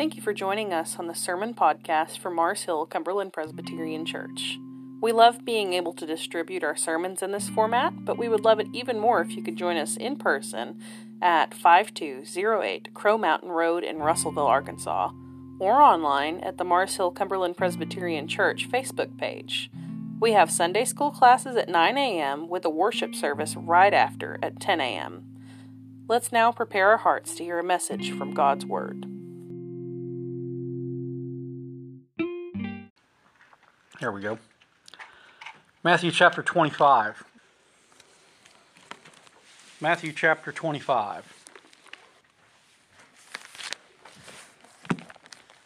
Thank you for joining us on the Sermon Podcast for Mars Hill Cumberland Presbyterian Church. We love being able to distribute our sermons in this format, but we would love it even more if you could join us in person at 5208 Crow Mountain Road in Russellville, Arkansas, or online at the Mars Hill Cumberland Presbyterian Church Facebook page. We have Sunday school classes at 9 a.m. with a worship service right after at 10 a.m. Let's now prepare our hearts to hear a message from God's Word. Here we go. Matthew chapter 25. Matthew chapter 25.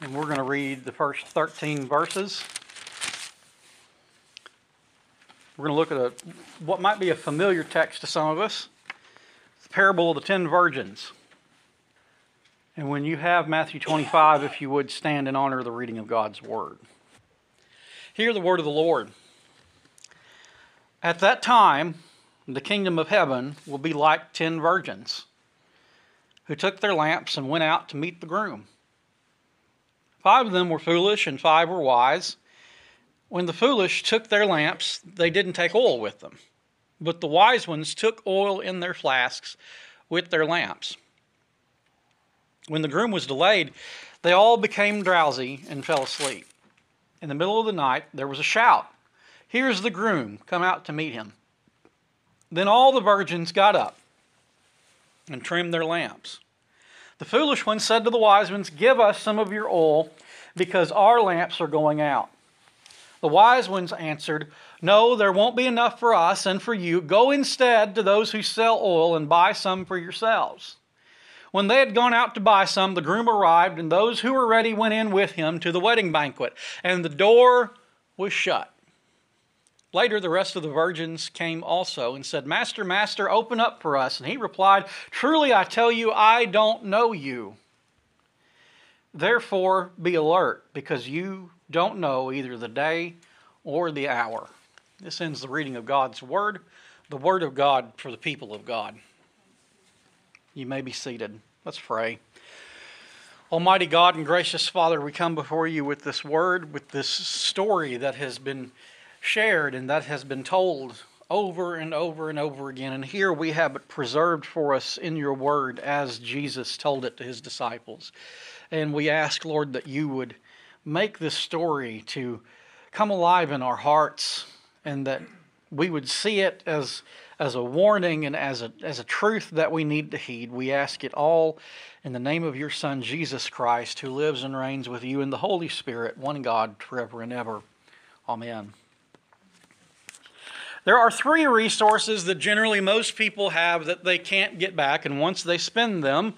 And we're going to read the first 13 verses. We're going to look at a, what might be a familiar text to some of us the parable of the ten virgins. And when you have Matthew 25, if you would stand in honor of the reading of God's Word. Hear the word of the Lord. At that time, the kingdom of heaven will be like ten virgins who took their lamps and went out to meet the groom. Five of them were foolish and five were wise. When the foolish took their lamps, they didn't take oil with them, but the wise ones took oil in their flasks with their lamps. When the groom was delayed, they all became drowsy and fell asleep. In the middle of the night, there was a shout Here's the groom, come out to meet him. Then all the virgins got up and trimmed their lamps. The foolish ones said to the wise ones, Give us some of your oil, because our lamps are going out. The wise ones answered, No, there won't be enough for us and for you. Go instead to those who sell oil and buy some for yourselves. When they had gone out to buy some, the groom arrived, and those who were ready went in with him to the wedding banquet, and the door was shut. Later, the rest of the virgins came also and said, Master, Master, open up for us. And he replied, Truly I tell you, I don't know you. Therefore, be alert, because you don't know either the day or the hour. This ends the reading of God's Word, the Word of God for the people of God. You may be seated. Let's pray. Almighty God and gracious Father, we come before you with this word, with this story that has been shared and that has been told over and over and over again. And here we have it preserved for us in your word as Jesus told it to his disciples. And we ask, Lord, that you would make this story to come alive in our hearts and that we would see it as, as a warning and as a, as a truth that we need to heed. We ask it all in the name of your Son, Jesus Christ, who lives and reigns with you in the Holy Spirit, one God, forever and ever. Amen. There are three resources that generally most people have that they can't get back, and once they spend them,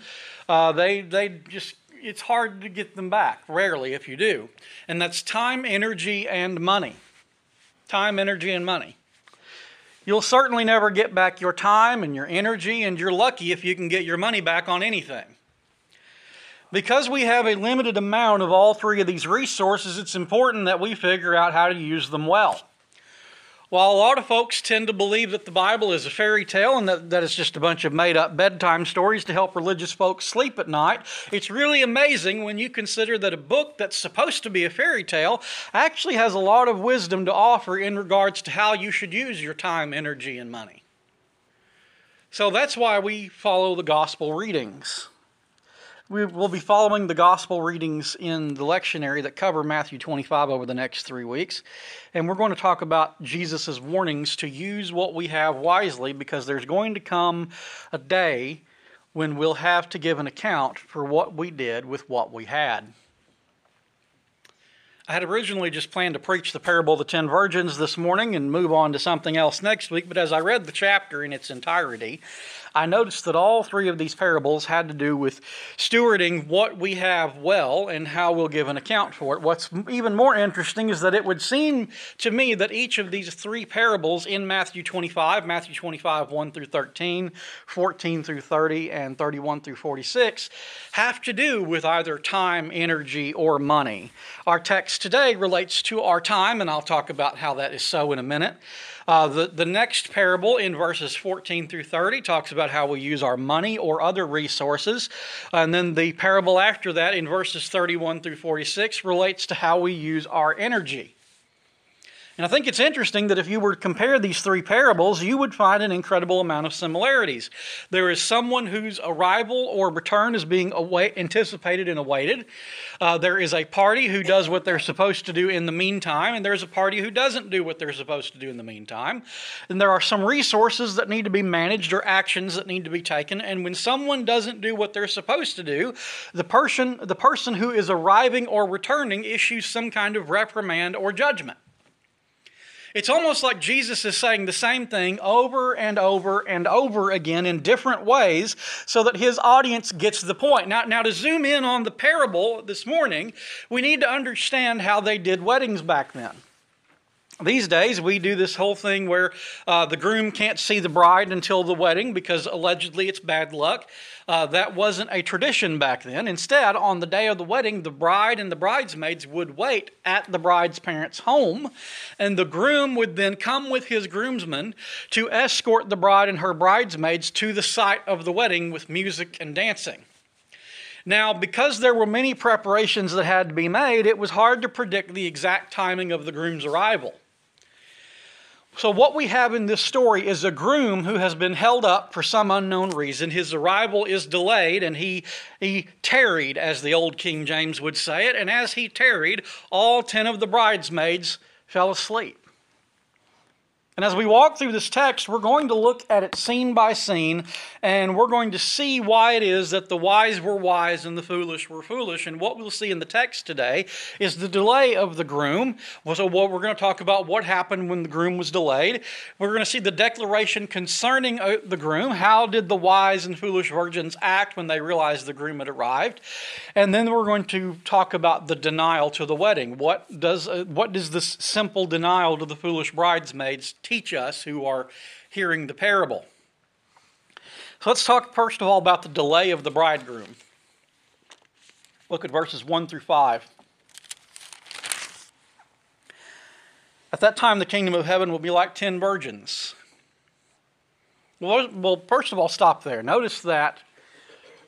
uh, they, they just it's hard to get them back, rarely if you do. And that's time, energy, and money. Time, energy, and money. You'll certainly never get back your time and your energy, and you're lucky if you can get your money back on anything. Because we have a limited amount of all three of these resources, it's important that we figure out how to use them well. While a lot of folks tend to believe that the Bible is a fairy tale and that, that it's just a bunch of made up bedtime stories to help religious folks sleep at night, it's really amazing when you consider that a book that's supposed to be a fairy tale actually has a lot of wisdom to offer in regards to how you should use your time, energy, and money. So that's why we follow the gospel readings. We will be following the gospel readings in the lectionary that cover Matthew 25 over the next three weeks. And we're going to talk about Jesus' warnings to use what we have wisely because there's going to come a day when we'll have to give an account for what we did with what we had. I had originally just planned to preach the parable of the ten virgins this morning and move on to something else next week, but as I read the chapter in its entirety, I noticed that all three of these parables had to do with stewarding what we have well and how we'll give an account for it. What's even more interesting is that it would seem to me that each of these three parables in Matthew 25, Matthew 25, 1 through 13, 14 through 30, and 31 through 46, have to do with either time, energy, or money. Our text today relates to our time, and I'll talk about how that is so in a minute. Uh, the, the next parable in verses 14 through 30 talks about how we use our money or other resources. And then the parable after that in verses 31 through 46 relates to how we use our energy. And I think it's interesting that if you were to compare these three parables, you would find an incredible amount of similarities. There is someone whose arrival or return is being await, anticipated and awaited. Uh, there is a party who does what they're supposed to do in the meantime, and there's a party who doesn't do what they're supposed to do in the meantime. And there are some resources that need to be managed or actions that need to be taken. And when someone doesn't do what they're supposed to do, the person, the person who is arriving or returning issues some kind of reprimand or judgment. It's almost like Jesus is saying the same thing over and over and over again in different ways so that his audience gets the point. Now, now to zoom in on the parable this morning, we need to understand how they did weddings back then. These days, we do this whole thing where uh, the groom can't see the bride until the wedding because allegedly it's bad luck. Uh, that wasn't a tradition back then. Instead, on the day of the wedding, the bride and the bridesmaids would wait at the bride's parents' home, and the groom would then come with his groomsmen to escort the bride and her bridesmaids to the site of the wedding with music and dancing. Now, because there were many preparations that had to be made, it was hard to predict the exact timing of the groom's arrival. So, what we have in this story is a groom who has been held up for some unknown reason. His arrival is delayed, and he, he tarried, as the old King James would say it. And as he tarried, all ten of the bridesmaids fell asleep. And as we walk through this text, we're going to look at it scene by scene, and we're going to see why it is that the wise were wise and the foolish were foolish. And what we'll see in the text today is the delay of the groom. So, what we're going to talk about what happened when the groom was delayed. We're going to see the declaration concerning uh, the groom. How did the wise and foolish virgins act when they realized the groom had arrived? And then we're going to talk about the denial to the wedding. What does uh, what does this simple denial to the foolish bridesmaids? Teach us who are hearing the parable. So let's talk first of all about the delay of the bridegroom. Look at verses 1 through 5. At that time, the kingdom of heaven will be like ten virgins. Well, well, first of all, stop there. Notice that.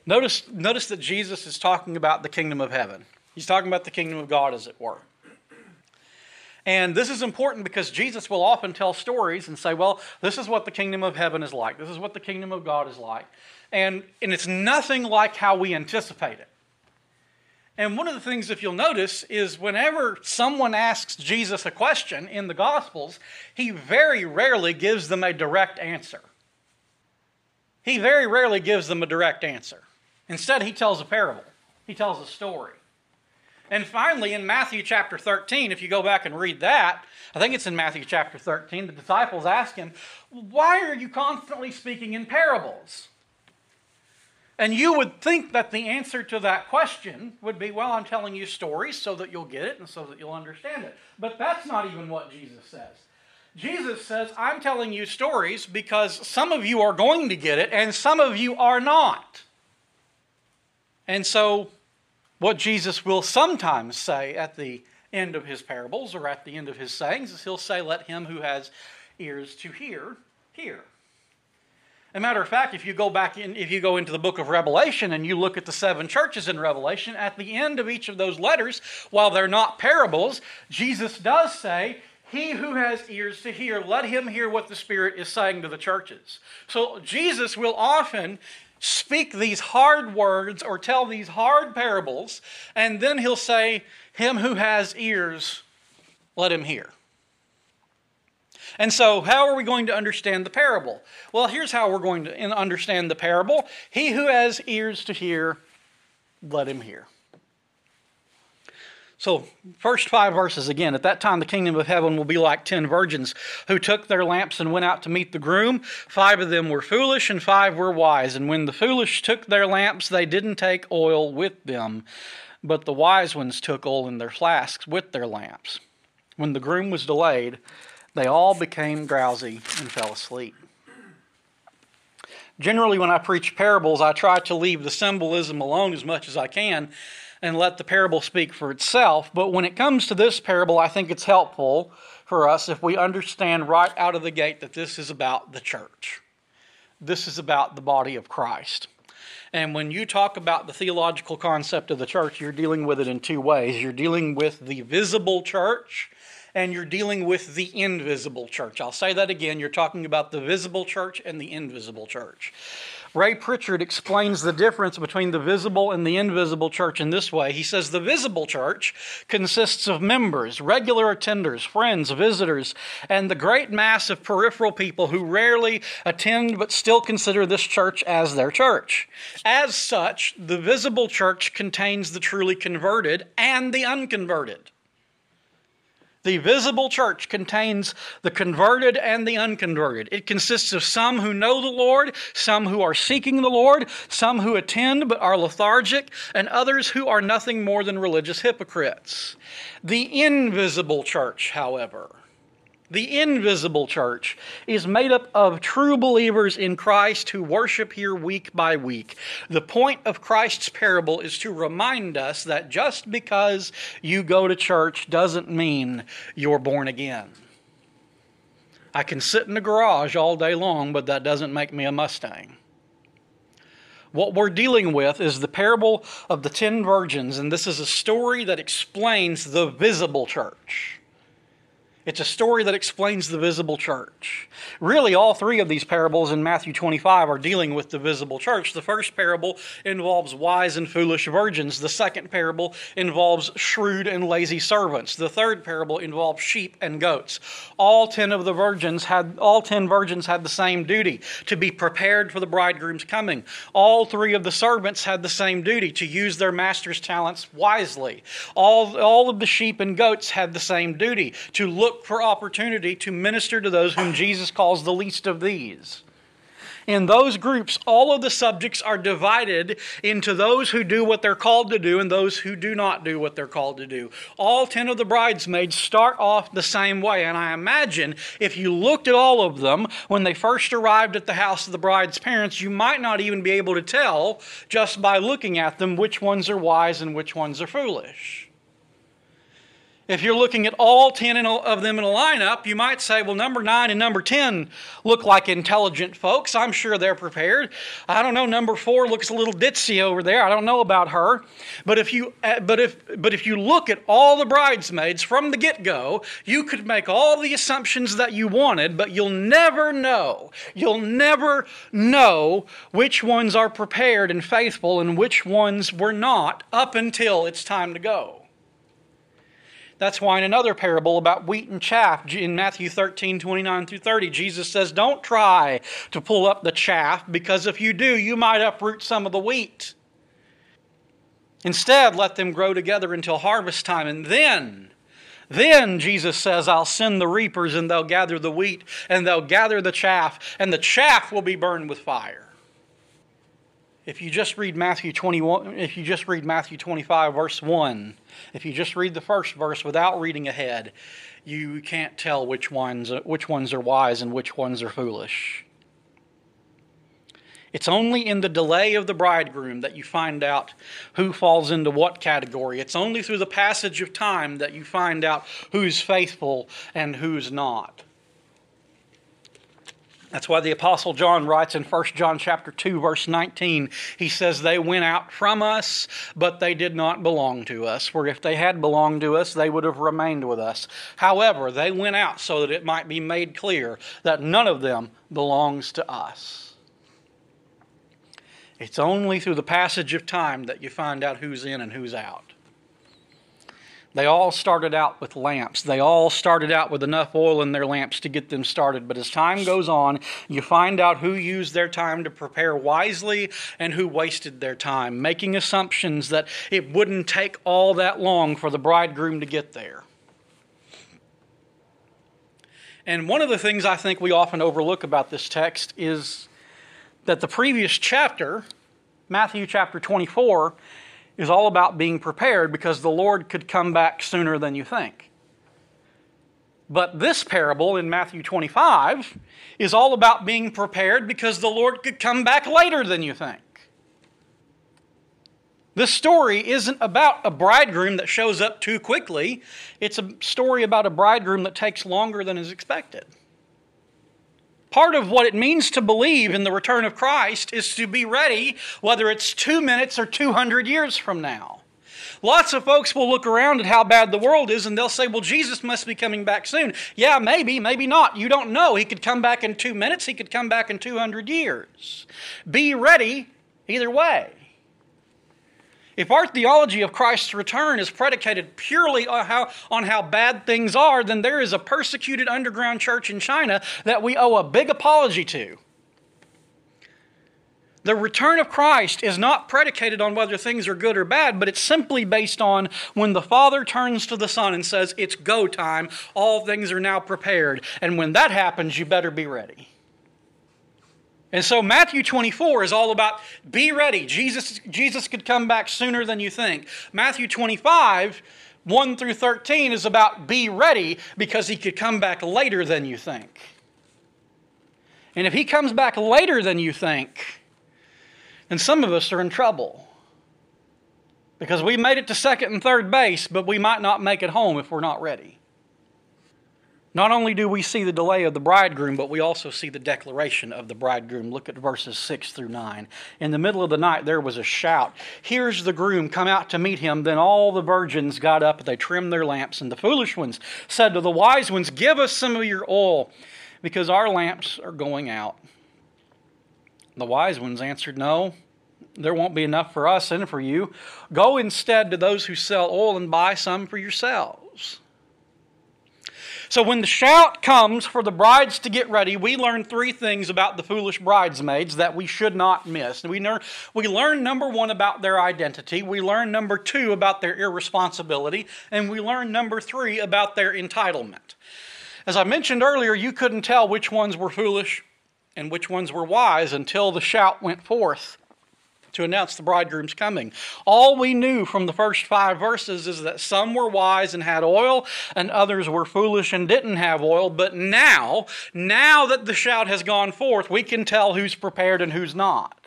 Notice, notice that Jesus is talking about the kingdom of heaven. He's talking about the kingdom of God, as it were. And this is important because Jesus will often tell stories and say, well, this is what the kingdom of heaven is like. This is what the kingdom of God is like. And, and it's nothing like how we anticipate it. And one of the things, if you'll notice, is whenever someone asks Jesus a question in the Gospels, he very rarely gives them a direct answer. He very rarely gives them a direct answer. Instead, he tells a parable, he tells a story. And finally, in Matthew chapter 13, if you go back and read that, I think it's in Matthew chapter 13, the disciples ask him, Why are you constantly speaking in parables? And you would think that the answer to that question would be, Well, I'm telling you stories so that you'll get it and so that you'll understand it. But that's not even what Jesus says. Jesus says, I'm telling you stories because some of you are going to get it and some of you are not. And so what Jesus will sometimes say at the end of his parables or at the end of his sayings is he'll say, Let him who has ears to hear, hear. As a matter of fact, if you go back in, if you go into the book of Revelation and you look at the seven churches in Revelation, at the end of each of those letters, while they're not parables, Jesus does say, He who has ears to hear, let him hear what the Spirit is saying to the churches. So Jesus will often speak these hard words or tell these hard parables, and then he'll say, Him who has ears, let him hear. And so, how are we going to understand the parable? Well, here's how we're going to understand the parable He who has ears to hear, let him hear. So, first five verses again. At that time, the kingdom of heaven will be like ten virgins who took their lamps and went out to meet the groom. Five of them were foolish, and five were wise. And when the foolish took their lamps, they didn't take oil with them, but the wise ones took oil in their flasks with their lamps. When the groom was delayed, they all became drowsy and fell asleep. Generally, when I preach parables, I try to leave the symbolism alone as much as I can and let the parable speak for itself. But when it comes to this parable, I think it's helpful for us if we understand right out of the gate that this is about the church. This is about the body of Christ. And when you talk about the theological concept of the church, you're dealing with it in two ways. You're dealing with the visible church and you're dealing with the invisible church. I'll say that again. You're talking about the visible church and the invisible church. Ray Pritchard explains the difference between the visible and the invisible church in this way. He says the visible church consists of members, regular attenders, friends, visitors, and the great mass of peripheral people who rarely attend but still consider this church as their church. As such, the visible church contains the truly converted and the unconverted. The visible church contains the converted and the unconverted. It consists of some who know the Lord, some who are seeking the Lord, some who attend but are lethargic, and others who are nothing more than religious hypocrites. The invisible church, however, the invisible church is made up of true believers in Christ who worship here week by week. The point of Christ's parable is to remind us that just because you go to church doesn't mean you're born again. I can sit in the garage all day long, but that doesn't make me a Mustang. What we're dealing with is the parable of the ten virgins, and this is a story that explains the visible church. It's a story that explains the visible church. Really, all three of these parables in Matthew 25 are dealing with the visible church. The first parable involves wise and foolish virgins. The second parable involves shrewd and lazy servants. The third parable involves sheep and goats. All ten of the virgins had all ten virgins had the same duty to be prepared for the bridegroom's coming. All three of the servants had the same duty to use their master's talents wisely. All, all of the sheep and goats had the same duty to for opportunity to minister to those whom Jesus calls the least of these. In those groups, all of the subjects are divided into those who do what they're called to do and those who do not do what they're called to do. All 10 of the bridesmaids start off the same way, and I imagine if you looked at all of them when they first arrived at the house of the bride's parents, you might not even be able to tell just by looking at them which ones are wise and which ones are foolish. If you're looking at all 10 of them in a lineup, you might say, well, number 9 and number 10 look like intelligent folks. I'm sure they're prepared. I don't know, number 4 looks a little ditzy over there. I don't know about her. But if you, uh, but if, but if you look at all the bridesmaids from the get go, you could make all the assumptions that you wanted, but you'll never know. You'll never know which ones are prepared and faithful and which ones were not up until it's time to go. That's why in another parable about wheat and chaff, in Matthew 13, 29 through 30, Jesus says, Don't try to pull up the chaff, because if you do, you might uproot some of the wheat. Instead, let them grow together until harvest time, and then then Jesus says, I'll send the reapers and they'll gather the wheat and they'll gather the chaff, and the chaff will be burned with fire. If you just read Matthew 21, if you just read Matthew 25 verse 1, if you just read the first verse without reading ahead, you can't tell which ones which ones are wise and which ones are foolish. It's only in the delay of the bridegroom that you find out who falls into what category. It's only through the passage of time that you find out who's faithful and who's not. That's why the apostle John writes in 1 John chapter 2 verse 19, he says they went out from us, but they did not belong to us, for if they had belonged to us, they would have remained with us. However, they went out so that it might be made clear that none of them belongs to us. It's only through the passage of time that you find out who's in and who's out. They all started out with lamps. They all started out with enough oil in their lamps to get them started. But as time goes on, you find out who used their time to prepare wisely and who wasted their time, making assumptions that it wouldn't take all that long for the bridegroom to get there. And one of the things I think we often overlook about this text is that the previous chapter, Matthew chapter 24, is all about being prepared because the Lord could come back sooner than you think. But this parable in Matthew 25 is all about being prepared because the Lord could come back later than you think. This story isn't about a bridegroom that shows up too quickly. It's a story about a bridegroom that takes longer than is expected. Part of what it means to believe in the return of Christ is to be ready, whether it's two minutes or 200 years from now. Lots of folks will look around at how bad the world is and they'll say, well, Jesus must be coming back soon. Yeah, maybe, maybe not. You don't know. He could come back in two minutes, he could come back in 200 years. Be ready either way. If our theology of Christ's return is predicated purely on how, on how bad things are, then there is a persecuted underground church in China that we owe a big apology to. The return of Christ is not predicated on whether things are good or bad, but it's simply based on when the Father turns to the Son and says, It's go time, all things are now prepared. And when that happens, you better be ready. And so Matthew 24 is all about be ready. Jesus, Jesus could come back sooner than you think. Matthew 25, 1 through 13, is about be ready because he could come back later than you think. And if he comes back later than you think, then some of us are in trouble. Because we made it to second and third base, but we might not make it home if we're not ready. Not only do we see the delay of the bridegroom, but we also see the declaration of the bridegroom. Look at verses 6 through 9. In the middle of the night there was a shout Here's the groom, come out to meet him. Then all the virgins got up, they trimmed their lamps, and the foolish ones said to the wise ones, Give us some of your oil, because our lamps are going out. The wise ones answered, No, there won't be enough for us and for you. Go instead to those who sell oil and buy some for yourselves. So when the shout comes for the brides to get ready, we learn three things about the foolish bridesmaids that we should not miss. We learn, we learn number one about their identity, we learn number two about their irresponsibility, and we learn number three about their entitlement. As I mentioned earlier, you couldn't tell which ones were foolish and which ones were wise until the shout went forth to announce the bridegroom's coming. All we knew from the first five verses is that some were wise and had oil, and others were foolish and didn't have oil. But now, now that the shout has gone forth, we can tell who's prepared and who's not.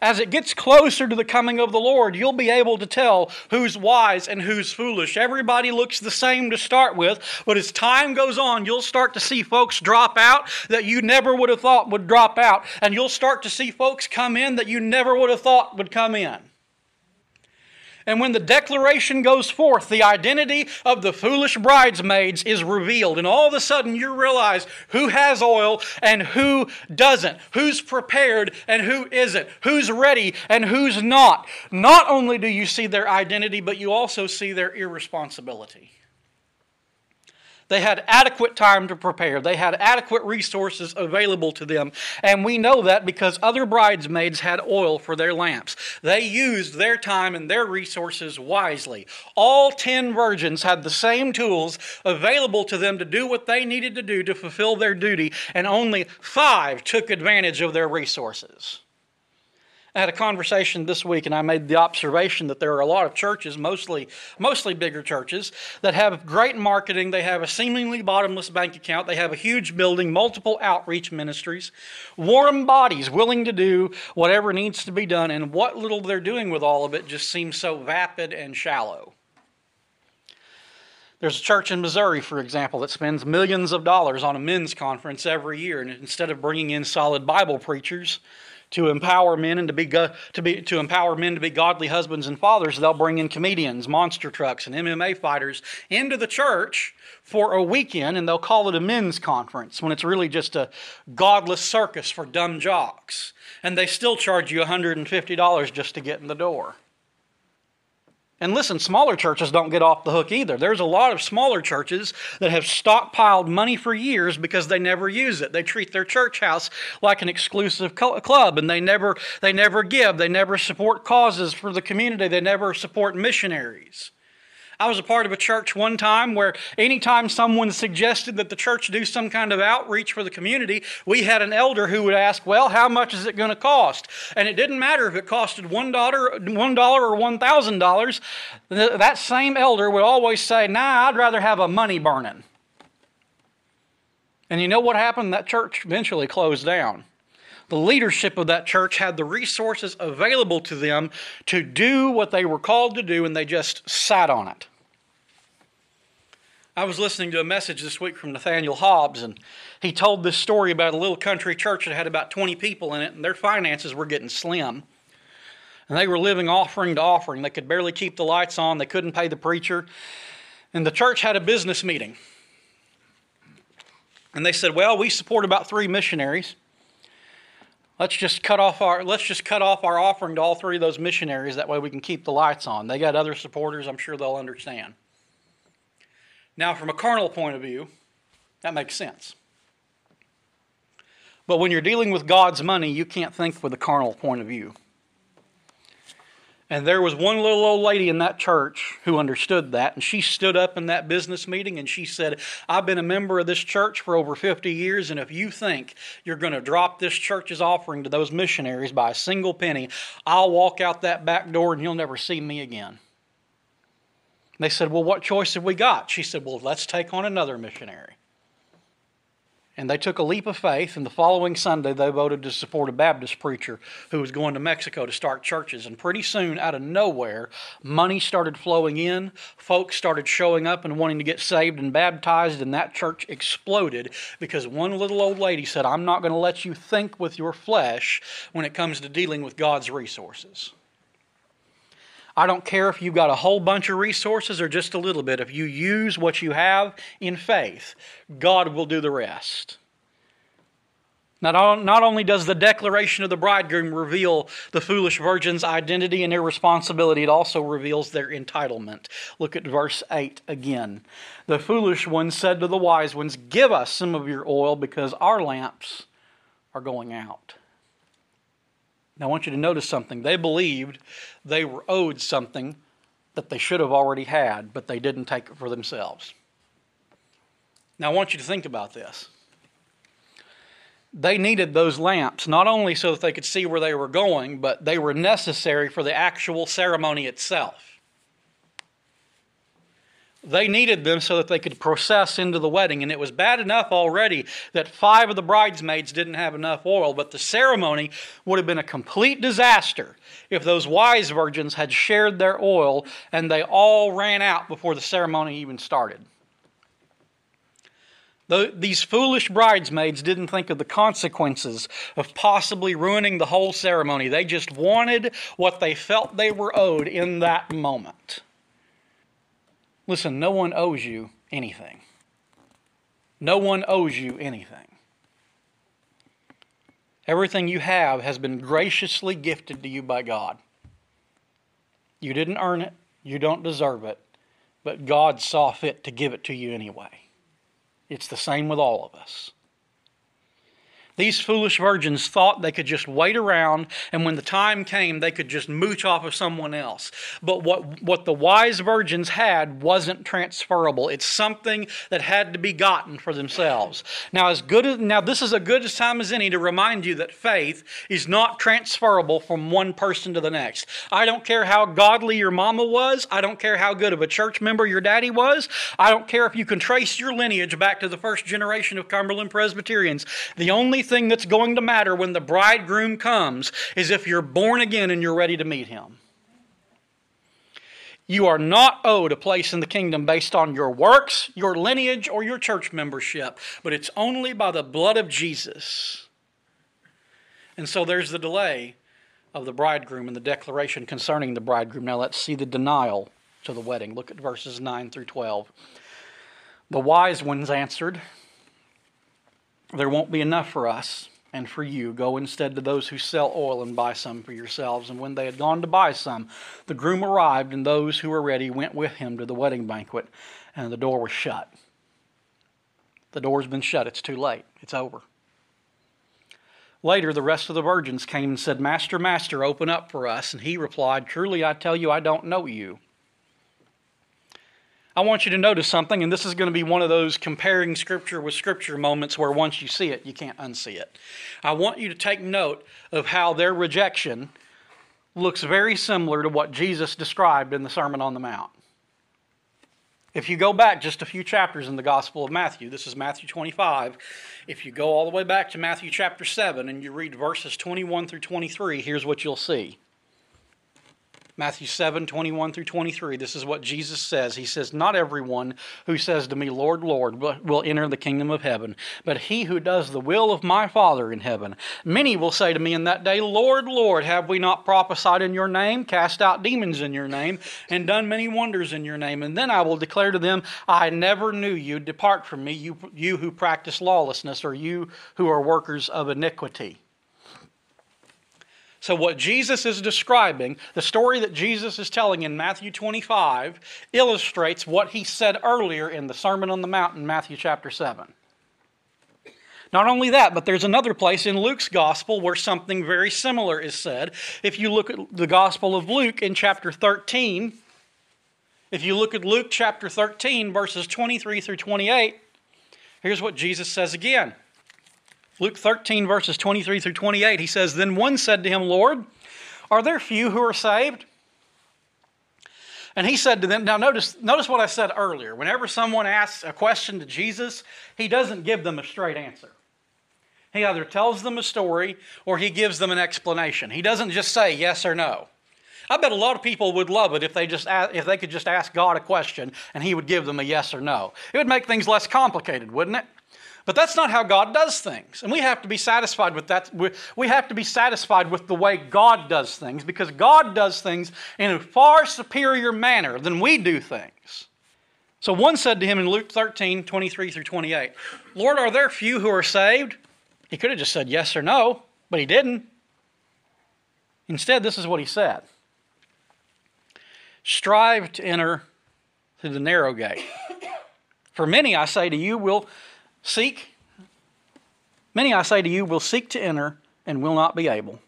As it gets closer to the coming of the Lord, you'll be able to tell who's wise and who's foolish. Everybody looks the same to start with, but as time goes on, you'll start to see folks drop out that you never would have thought would drop out, and you'll start to see folks come in that you never would have thought would come in. And when the declaration goes forth, the identity of the foolish bridesmaids is revealed. And all of a sudden, you realize who has oil and who doesn't, who's prepared and who isn't, who's ready and who's not. Not only do you see their identity, but you also see their irresponsibility. They had adequate time to prepare. They had adequate resources available to them. And we know that because other bridesmaids had oil for their lamps. They used their time and their resources wisely. All 10 virgins had the same tools available to them to do what they needed to do to fulfill their duty, and only five took advantage of their resources. I had a conversation this week and I made the observation that there are a lot of churches, mostly, mostly bigger churches, that have great marketing. They have a seemingly bottomless bank account. They have a huge building, multiple outreach ministries, warm bodies willing to do whatever needs to be done. And what little they're doing with all of it just seems so vapid and shallow. There's a church in Missouri, for example, that spends millions of dollars on a men's conference every year. And instead of bringing in solid Bible preachers, to empower men and to be, go, to be to empower men to be godly husbands and fathers they'll bring in comedians monster trucks and mma fighters into the church for a weekend and they'll call it a men's conference when it's really just a godless circus for dumb jocks. And they still charge you $150 just to get in the door and listen, smaller churches don't get off the hook either. There's a lot of smaller churches that have stockpiled money for years because they never use it. They treat their church house like an exclusive club and they never they never give. They never support causes for the community. They never support missionaries. I was a part of a church one time where anytime someone suggested that the church do some kind of outreach for the community, we had an elder who would ask, Well, how much is it going to cost? And it didn't matter if it costed $1, $1 or $1,000. That same elder would always say, Nah, I'd rather have a money burning. And you know what happened? That church eventually closed down. The leadership of that church had the resources available to them to do what they were called to do, and they just sat on it. I was listening to a message this week from Nathaniel Hobbs, and he told this story about a little country church that had about 20 people in it, and their finances were getting slim. And they were living offering to offering. They could barely keep the lights on, they couldn't pay the preacher. And the church had a business meeting. And they said, Well, we support about three missionaries. Let's just cut off our let's just cut off our offering to all three of those missionaries. That way we can keep the lights on. They got other supporters. I'm sure they'll understand. Now, from a carnal point of view, that makes sense. But when you're dealing with God's money, you can't think with a carnal point of view. And there was one little old lady in that church who understood that, and she stood up in that business meeting and she said, I've been a member of this church for over 50 years, and if you think you're going to drop this church's offering to those missionaries by a single penny, I'll walk out that back door and you'll never see me again. They said, Well, what choice have we got? She said, Well, let's take on another missionary. And they took a leap of faith, and the following Sunday they voted to support a Baptist preacher who was going to Mexico to start churches. And pretty soon, out of nowhere, money started flowing in. Folks started showing up and wanting to get saved and baptized, and that church exploded because one little old lady said, I'm not going to let you think with your flesh when it comes to dealing with God's resources. I don't care if you've got a whole bunch of resources or just a little bit. If you use what you have in faith, God will do the rest. Not, not only does the declaration of the bridegroom reveal the foolish virgin's identity and their responsibility, it also reveals their entitlement. Look at verse 8 again. The foolish ones said to the wise ones, Give us some of your oil because our lamps are going out. Now, I want you to notice something. They believed they were owed something that they should have already had, but they didn't take it for themselves. Now, I want you to think about this. They needed those lamps not only so that they could see where they were going, but they were necessary for the actual ceremony itself. They needed them so that they could process into the wedding. And it was bad enough already that five of the bridesmaids didn't have enough oil, but the ceremony would have been a complete disaster if those wise virgins had shared their oil and they all ran out before the ceremony even started. these foolish bridesmaids didn't think of the consequences of possibly ruining the whole ceremony. They just wanted what they felt they were owed in that moment. Listen, no one owes you anything. No one owes you anything. Everything you have has been graciously gifted to you by God. You didn't earn it, you don't deserve it, but God saw fit to give it to you anyway. It's the same with all of us. These foolish virgins thought they could just wait around and when the time came, they could just mooch off of someone else. But what, what the wise virgins had wasn't transferable. It's something that had to be gotten for themselves. Now, as good as, now this is a good as time as any to remind you that faith is not transferable from one person to the next. I don't care how godly your mama was. I don't care how good of a church member your daddy was. I don't care if you can trace your lineage back to the first generation of Cumberland Presbyterians. The only thing that's going to matter when the bridegroom comes is if you're born again and you're ready to meet him. You are not owed a place in the kingdom based on your works, your lineage, or your church membership, but it's only by the blood of Jesus. And so there's the delay of the bridegroom and the declaration concerning the bridegroom. Now let's see the denial to the wedding. Look at verses 9 through 12. The wise ones answered, there won't be enough for us and for you. Go instead to those who sell oil and buy some for yourselves. And when they had gone to buy some, the groom arrived, and those who were ready went with him to the wedding banquet, and the door was shut. The door's been shut. It's too late. It's over. Later, the rest of the virgins came and said, Master, Master, open up for us. And he replied, Truly, I tell you, I don't know you. I want you to notice something, and this is going to be one of those comparing Scripture with Scripture moments where once you see it, you can't unsee it. I want you to take note of how their rejection looks very similar to what Jesus described in the Sermon on the Mount. If you go back just a few chapters in the Gospel of Matthew, this is Matthew 25. If you go all the way back to Matthew chapter 7 and you read verses 21 through 23, here's what you'll see. Matthew 7, 21 through 23. This is what Jesus says. He says, Not everyone who says to me, Lord, Lord, will enter the kingdom of heaven, but he who does the will of my Father in heaven. Many will say to me in that day, Lord, Lord, have we not prophesied in your name, cast out demons in your name, and done many wonders in your name? And then I will declare to them, I never knew you. Depart from me, you, you who practice lawlessness, or you who are workers of iniquity. So, what Jesus is describing, the story that Jesus is telling in Matthew 25, illustrates what he said earlier in the Sermon on the Mount in Matthew chapter 7. Not only that, but there's another place in Luke's gospel where something very similar is said. If you look at the gospel of Luke in chapter 13, if you look at Luke chapter 13, verses 23 through 28, here's what Jesus says again. Luke 13, verses 23 through 28, he says, Then one said to him, Lord, are there few who are saved? And he said to them, now notice, notice what I said earlier. Whenever someone asks a question to Jesus, he doesn't give them a straight answer. He either tells them a story or he gives them an explanation. He doesn't just say yes or no. I bet a lot of people would love it if they just if they could just ask God a question and he would give them a yes or no. It would make things less complicated, wouldn't it? But that's not how God does things. And we have to be satisfied with that. We have to be satisfied with the way God does things because God does things in a far superior manner than we do things. So one said to him in Luke 13, 23 through 28, Lord, are there few who are saved? He could have just said yes or no, but he didn't. Instead, this is what he said Strive to enter through the narrow gate. For many, I say to you, will Seek. Many, I say to you, will seek to enter and will not be able.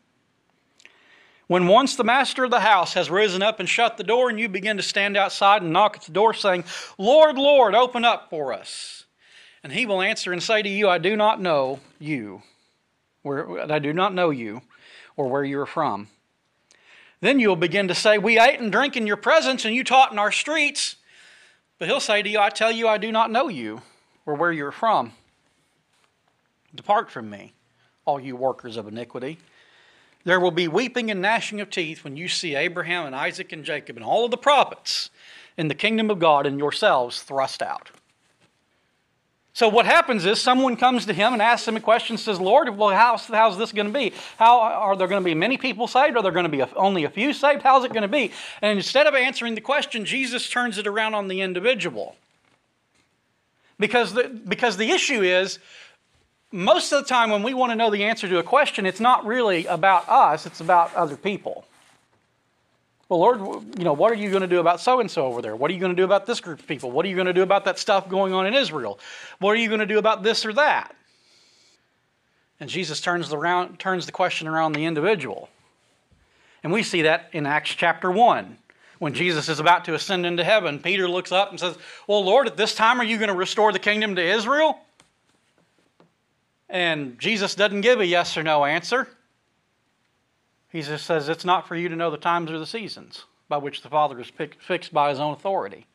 When once the master of the house has risen up and shut the door, and you begin to stand outside and knock at the door, saying, Lord, Lord, open up for us. And he will answer and say to you, I do not know you, where I do not know you, or where you are from. Then you'll begin to say, We ate and drank in your presence, and you taught in our streets. But he'll say to you, I tell you, I do not know you or where you're from. Depart from me, all you workers of iniquity. There will be weeping and gnashing of teeth when you see Abraham and Isaac and Jacob and all of the prophets in the kingdom of God and yourselves thrust out. So what happens is someone comes to him and asks him a question, says, Lord, well, how's, how's this going to be? How are there going to be many people saved? Are there going to be a, only a few saved? How's it going to be? And instead of answering the question, Jesus turns it around on the individual. Because the, because the issue is, most of the time when we want to know the answer to a question, it's not really about us, it's about other people. Well, Lord, you know, what are you going to do about so and so over there? What are you going to do about this group of people? What are you going to do about that stuff going on in Israel? What are you going to do about this or that? And Jesus turns the, round, turns the question around the individual. And we see that in Acts chapter 1 when Jesus is about to ascend into heaven, Peter looks up and says, Well, Lord, at this time are you going to restore the kingdom to Israel? And Jesus doesn't give a yes or no answer. He just says, It's not for you to know the times or the seasons by which the Father is fixed by his own authority.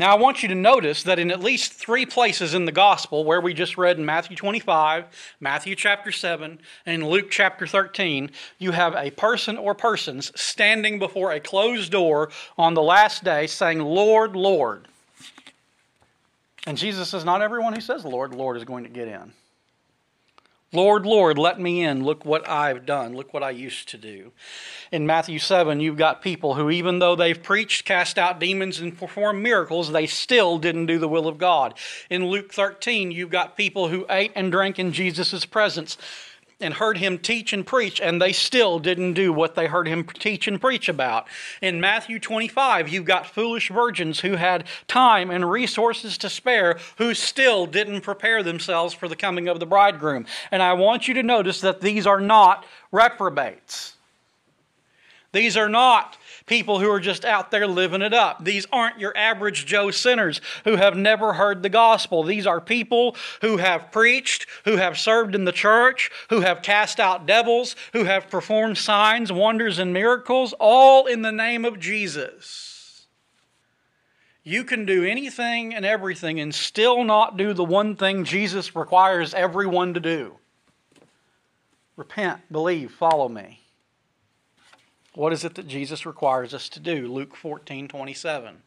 Now, I want you to notice that in at least three places in the gospel, where we just read in Matthew 25, Matthew chapter 7, and Luke chapter 13, you have a person or persons standing before a closed door on the last day saying, Lord, Lord. And Jesus says, Not everyone who says, Lord, Lord, is going to get in. Lord, Lord, let me in. Look what I've done. Look what I used to do. In Matthew 7, you've got people who, even though they've preached, cast out demons, and performed miracles, they still didn't do the will of God. In Luke 13, you've got people who ate and drank in Jesus' presence and heard him teach and preach, and they still didn't do what they heard him teach and preach about. In Matthew 25, you've got foolish virgins who had time and resources to spare who still didn't prepare themselves for the coming of the bridegroom. And I want you to notice that these are not reprobates. These are not people who are just out there living it up. These aren't your average Joe sinners who have never heard the gospel. These are people who have preached, who have served in the church, who have cast out devils, who have performed signs, wonders, and miracles, all in the name of Jesus. You can do anything and everything and still not do the one thing Jesus requires everyone to do repent, believe, follow me. What is it that Jesus requires us to do? Luke 14 27.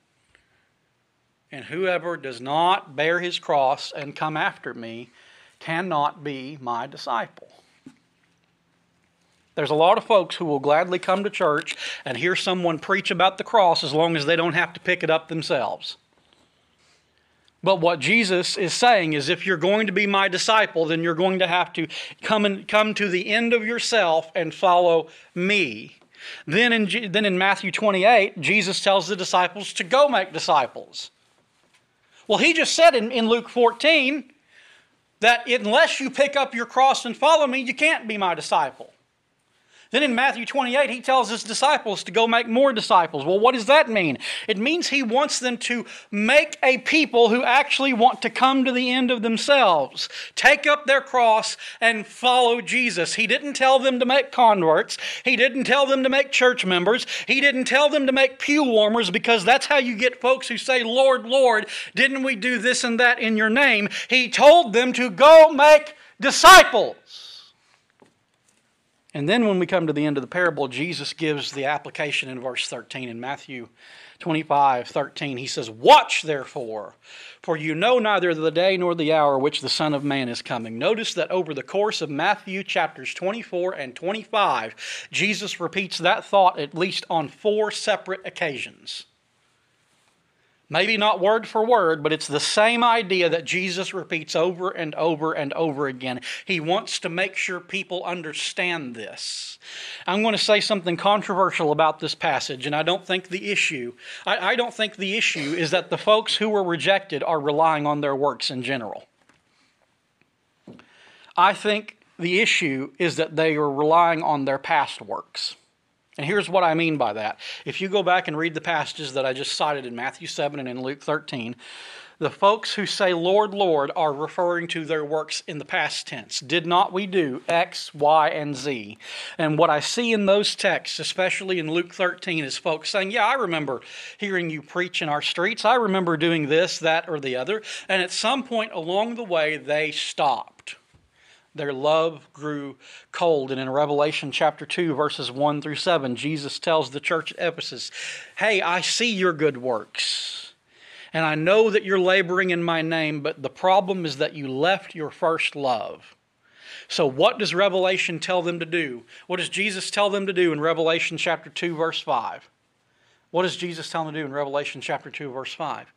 And whoever does not bear his cross and come after me cannot be my disciple. There's a lot of folks who will gladly come to church and hear someone preach about the cross as long as they don't have to pick it up themselves. But what Jesus is saying is if you're going to be my disciple, then you're going to have to come and come to the end of yourself and follow me. Then in, then in Matthew 28, Jesus tells the disciples to go make disciples. Well, he just said in, in Luke 14 that unless you pick up your cross and follow me, you can't be my disciple. Then in Matthew 28, he tells his disciples to go make more disciples. Well, what does that mean? It means he wants them to make a people who actually want to come to the end of themselves, take up their cross, and follow Jesus. He didn't tell them to make converts, he didn't tell them to make church members, he didn't tell them to make pew warmers because that's how you get folks who say, Lord, Lord, didn't we do this and that in your name? He told them to go make disciples. And then when we come to the end of the parable, Jesus gives the application in verse 13 in Matthew 25 13. He says, Watch therefore, for you know neither the day nor the hour which the Son of Man is coming. Notice that over the course of Matthew chapters 24 and 25, Jesus repeats that thought at least on four separate occasions. Maybe not word for word, but it's the same idea that Jesus repeats over and over and over again. He wants to make sure people understand this. I'm going to say something controversial about this passage, and I don't think the issue, I, I don't think the issue is that the folks who were rejected are relying on their works in general. I think the issue is that they are relying on their past works. And here's what I mean by that. If you go back and read the passages that I just cited in Matthew 7 and in Luke 13, the folks who say, Lord, Lord, are referring to their works in the past tense. Did not we do X, Y, and Z? And what I see in those texts, especially in Luke 13, is folks saying, Yeah, I remember hearing you preach in our streets. I remember doing this, that, or the other. And at some point along the way, they stopped their love grew cold. And in Revelation chapter 2, verses 1 through 7, Jesus tells the church at Ephesus, Hey, I see your good works, and I know that you're laboring in my name, but the problem is that you left your first love. So, what does Revelation tell them to do? What does Jesus tell them to do in Revelation chapter 2, verse 5? What does Jesus tell them to do in Revelation chapter 2, verse 5?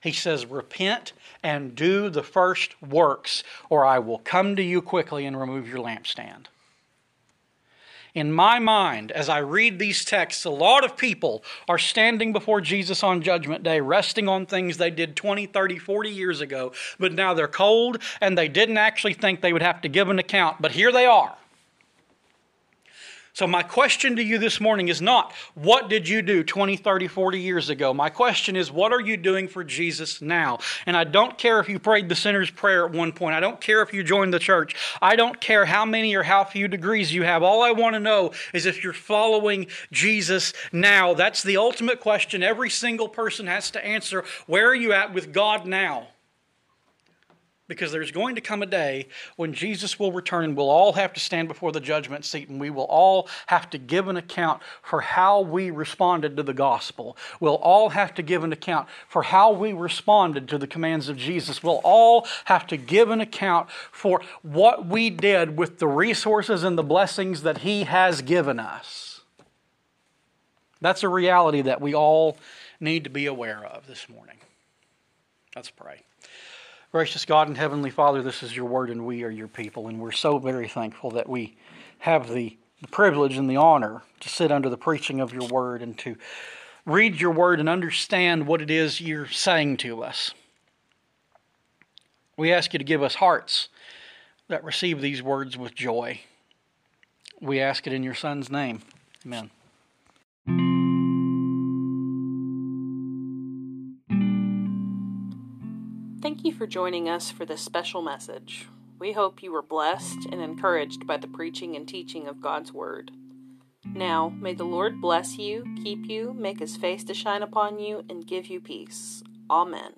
He says, Repent and do the first works, or I will come to you quickly and remove your lampstand. In my mind, as I read these texts, a lot of people are standing before Jesus on Judgment Day, resting on things they did 20, 30, 40 years ago, but now they're cold and they didn't actually think they would have to give an account, but here they are. So, my question to you this morning is not, what did you do 20, 30, 40 years ago? My question is, what are you doing for Jesus now? And I don't care if you prayed the sinner's prayer at one point. I don't care if you joined the church. I don't care how many or how few degrees you have. All I want to know is if you're following Jesus now. That's the ultimate question every single person has to answer. Where are you at with God now? Because there's going to come a day when Jesus will return and we'll all have to stand before the judgment seat and we will all have to give an account for how we responded to the gospel. We'll all have to give an account for how we responded to the commands of Jesus. We'll all have to give an account for what we did with the resources and the blessings that He has given us. That's a reality that we all need to be aware of this morning. Let's pray. Gracious God and Heavenly Father, this is your word, and we are your people, and we're so very thankful that we have the, the privilege and the honor to sit under the preaching of your word and to read your word and understand what it is you're saying to us. We ask you to give us hearts that receive these words with joy. We ask it in your Son's name. Amen. Thank you for joining us for this special message. We hope you were blessed and encouraged by the preaching and teaching of God's Word. Now, may the Lord bless you, keep you, make his face to shine upon you, and give you peace. Amen.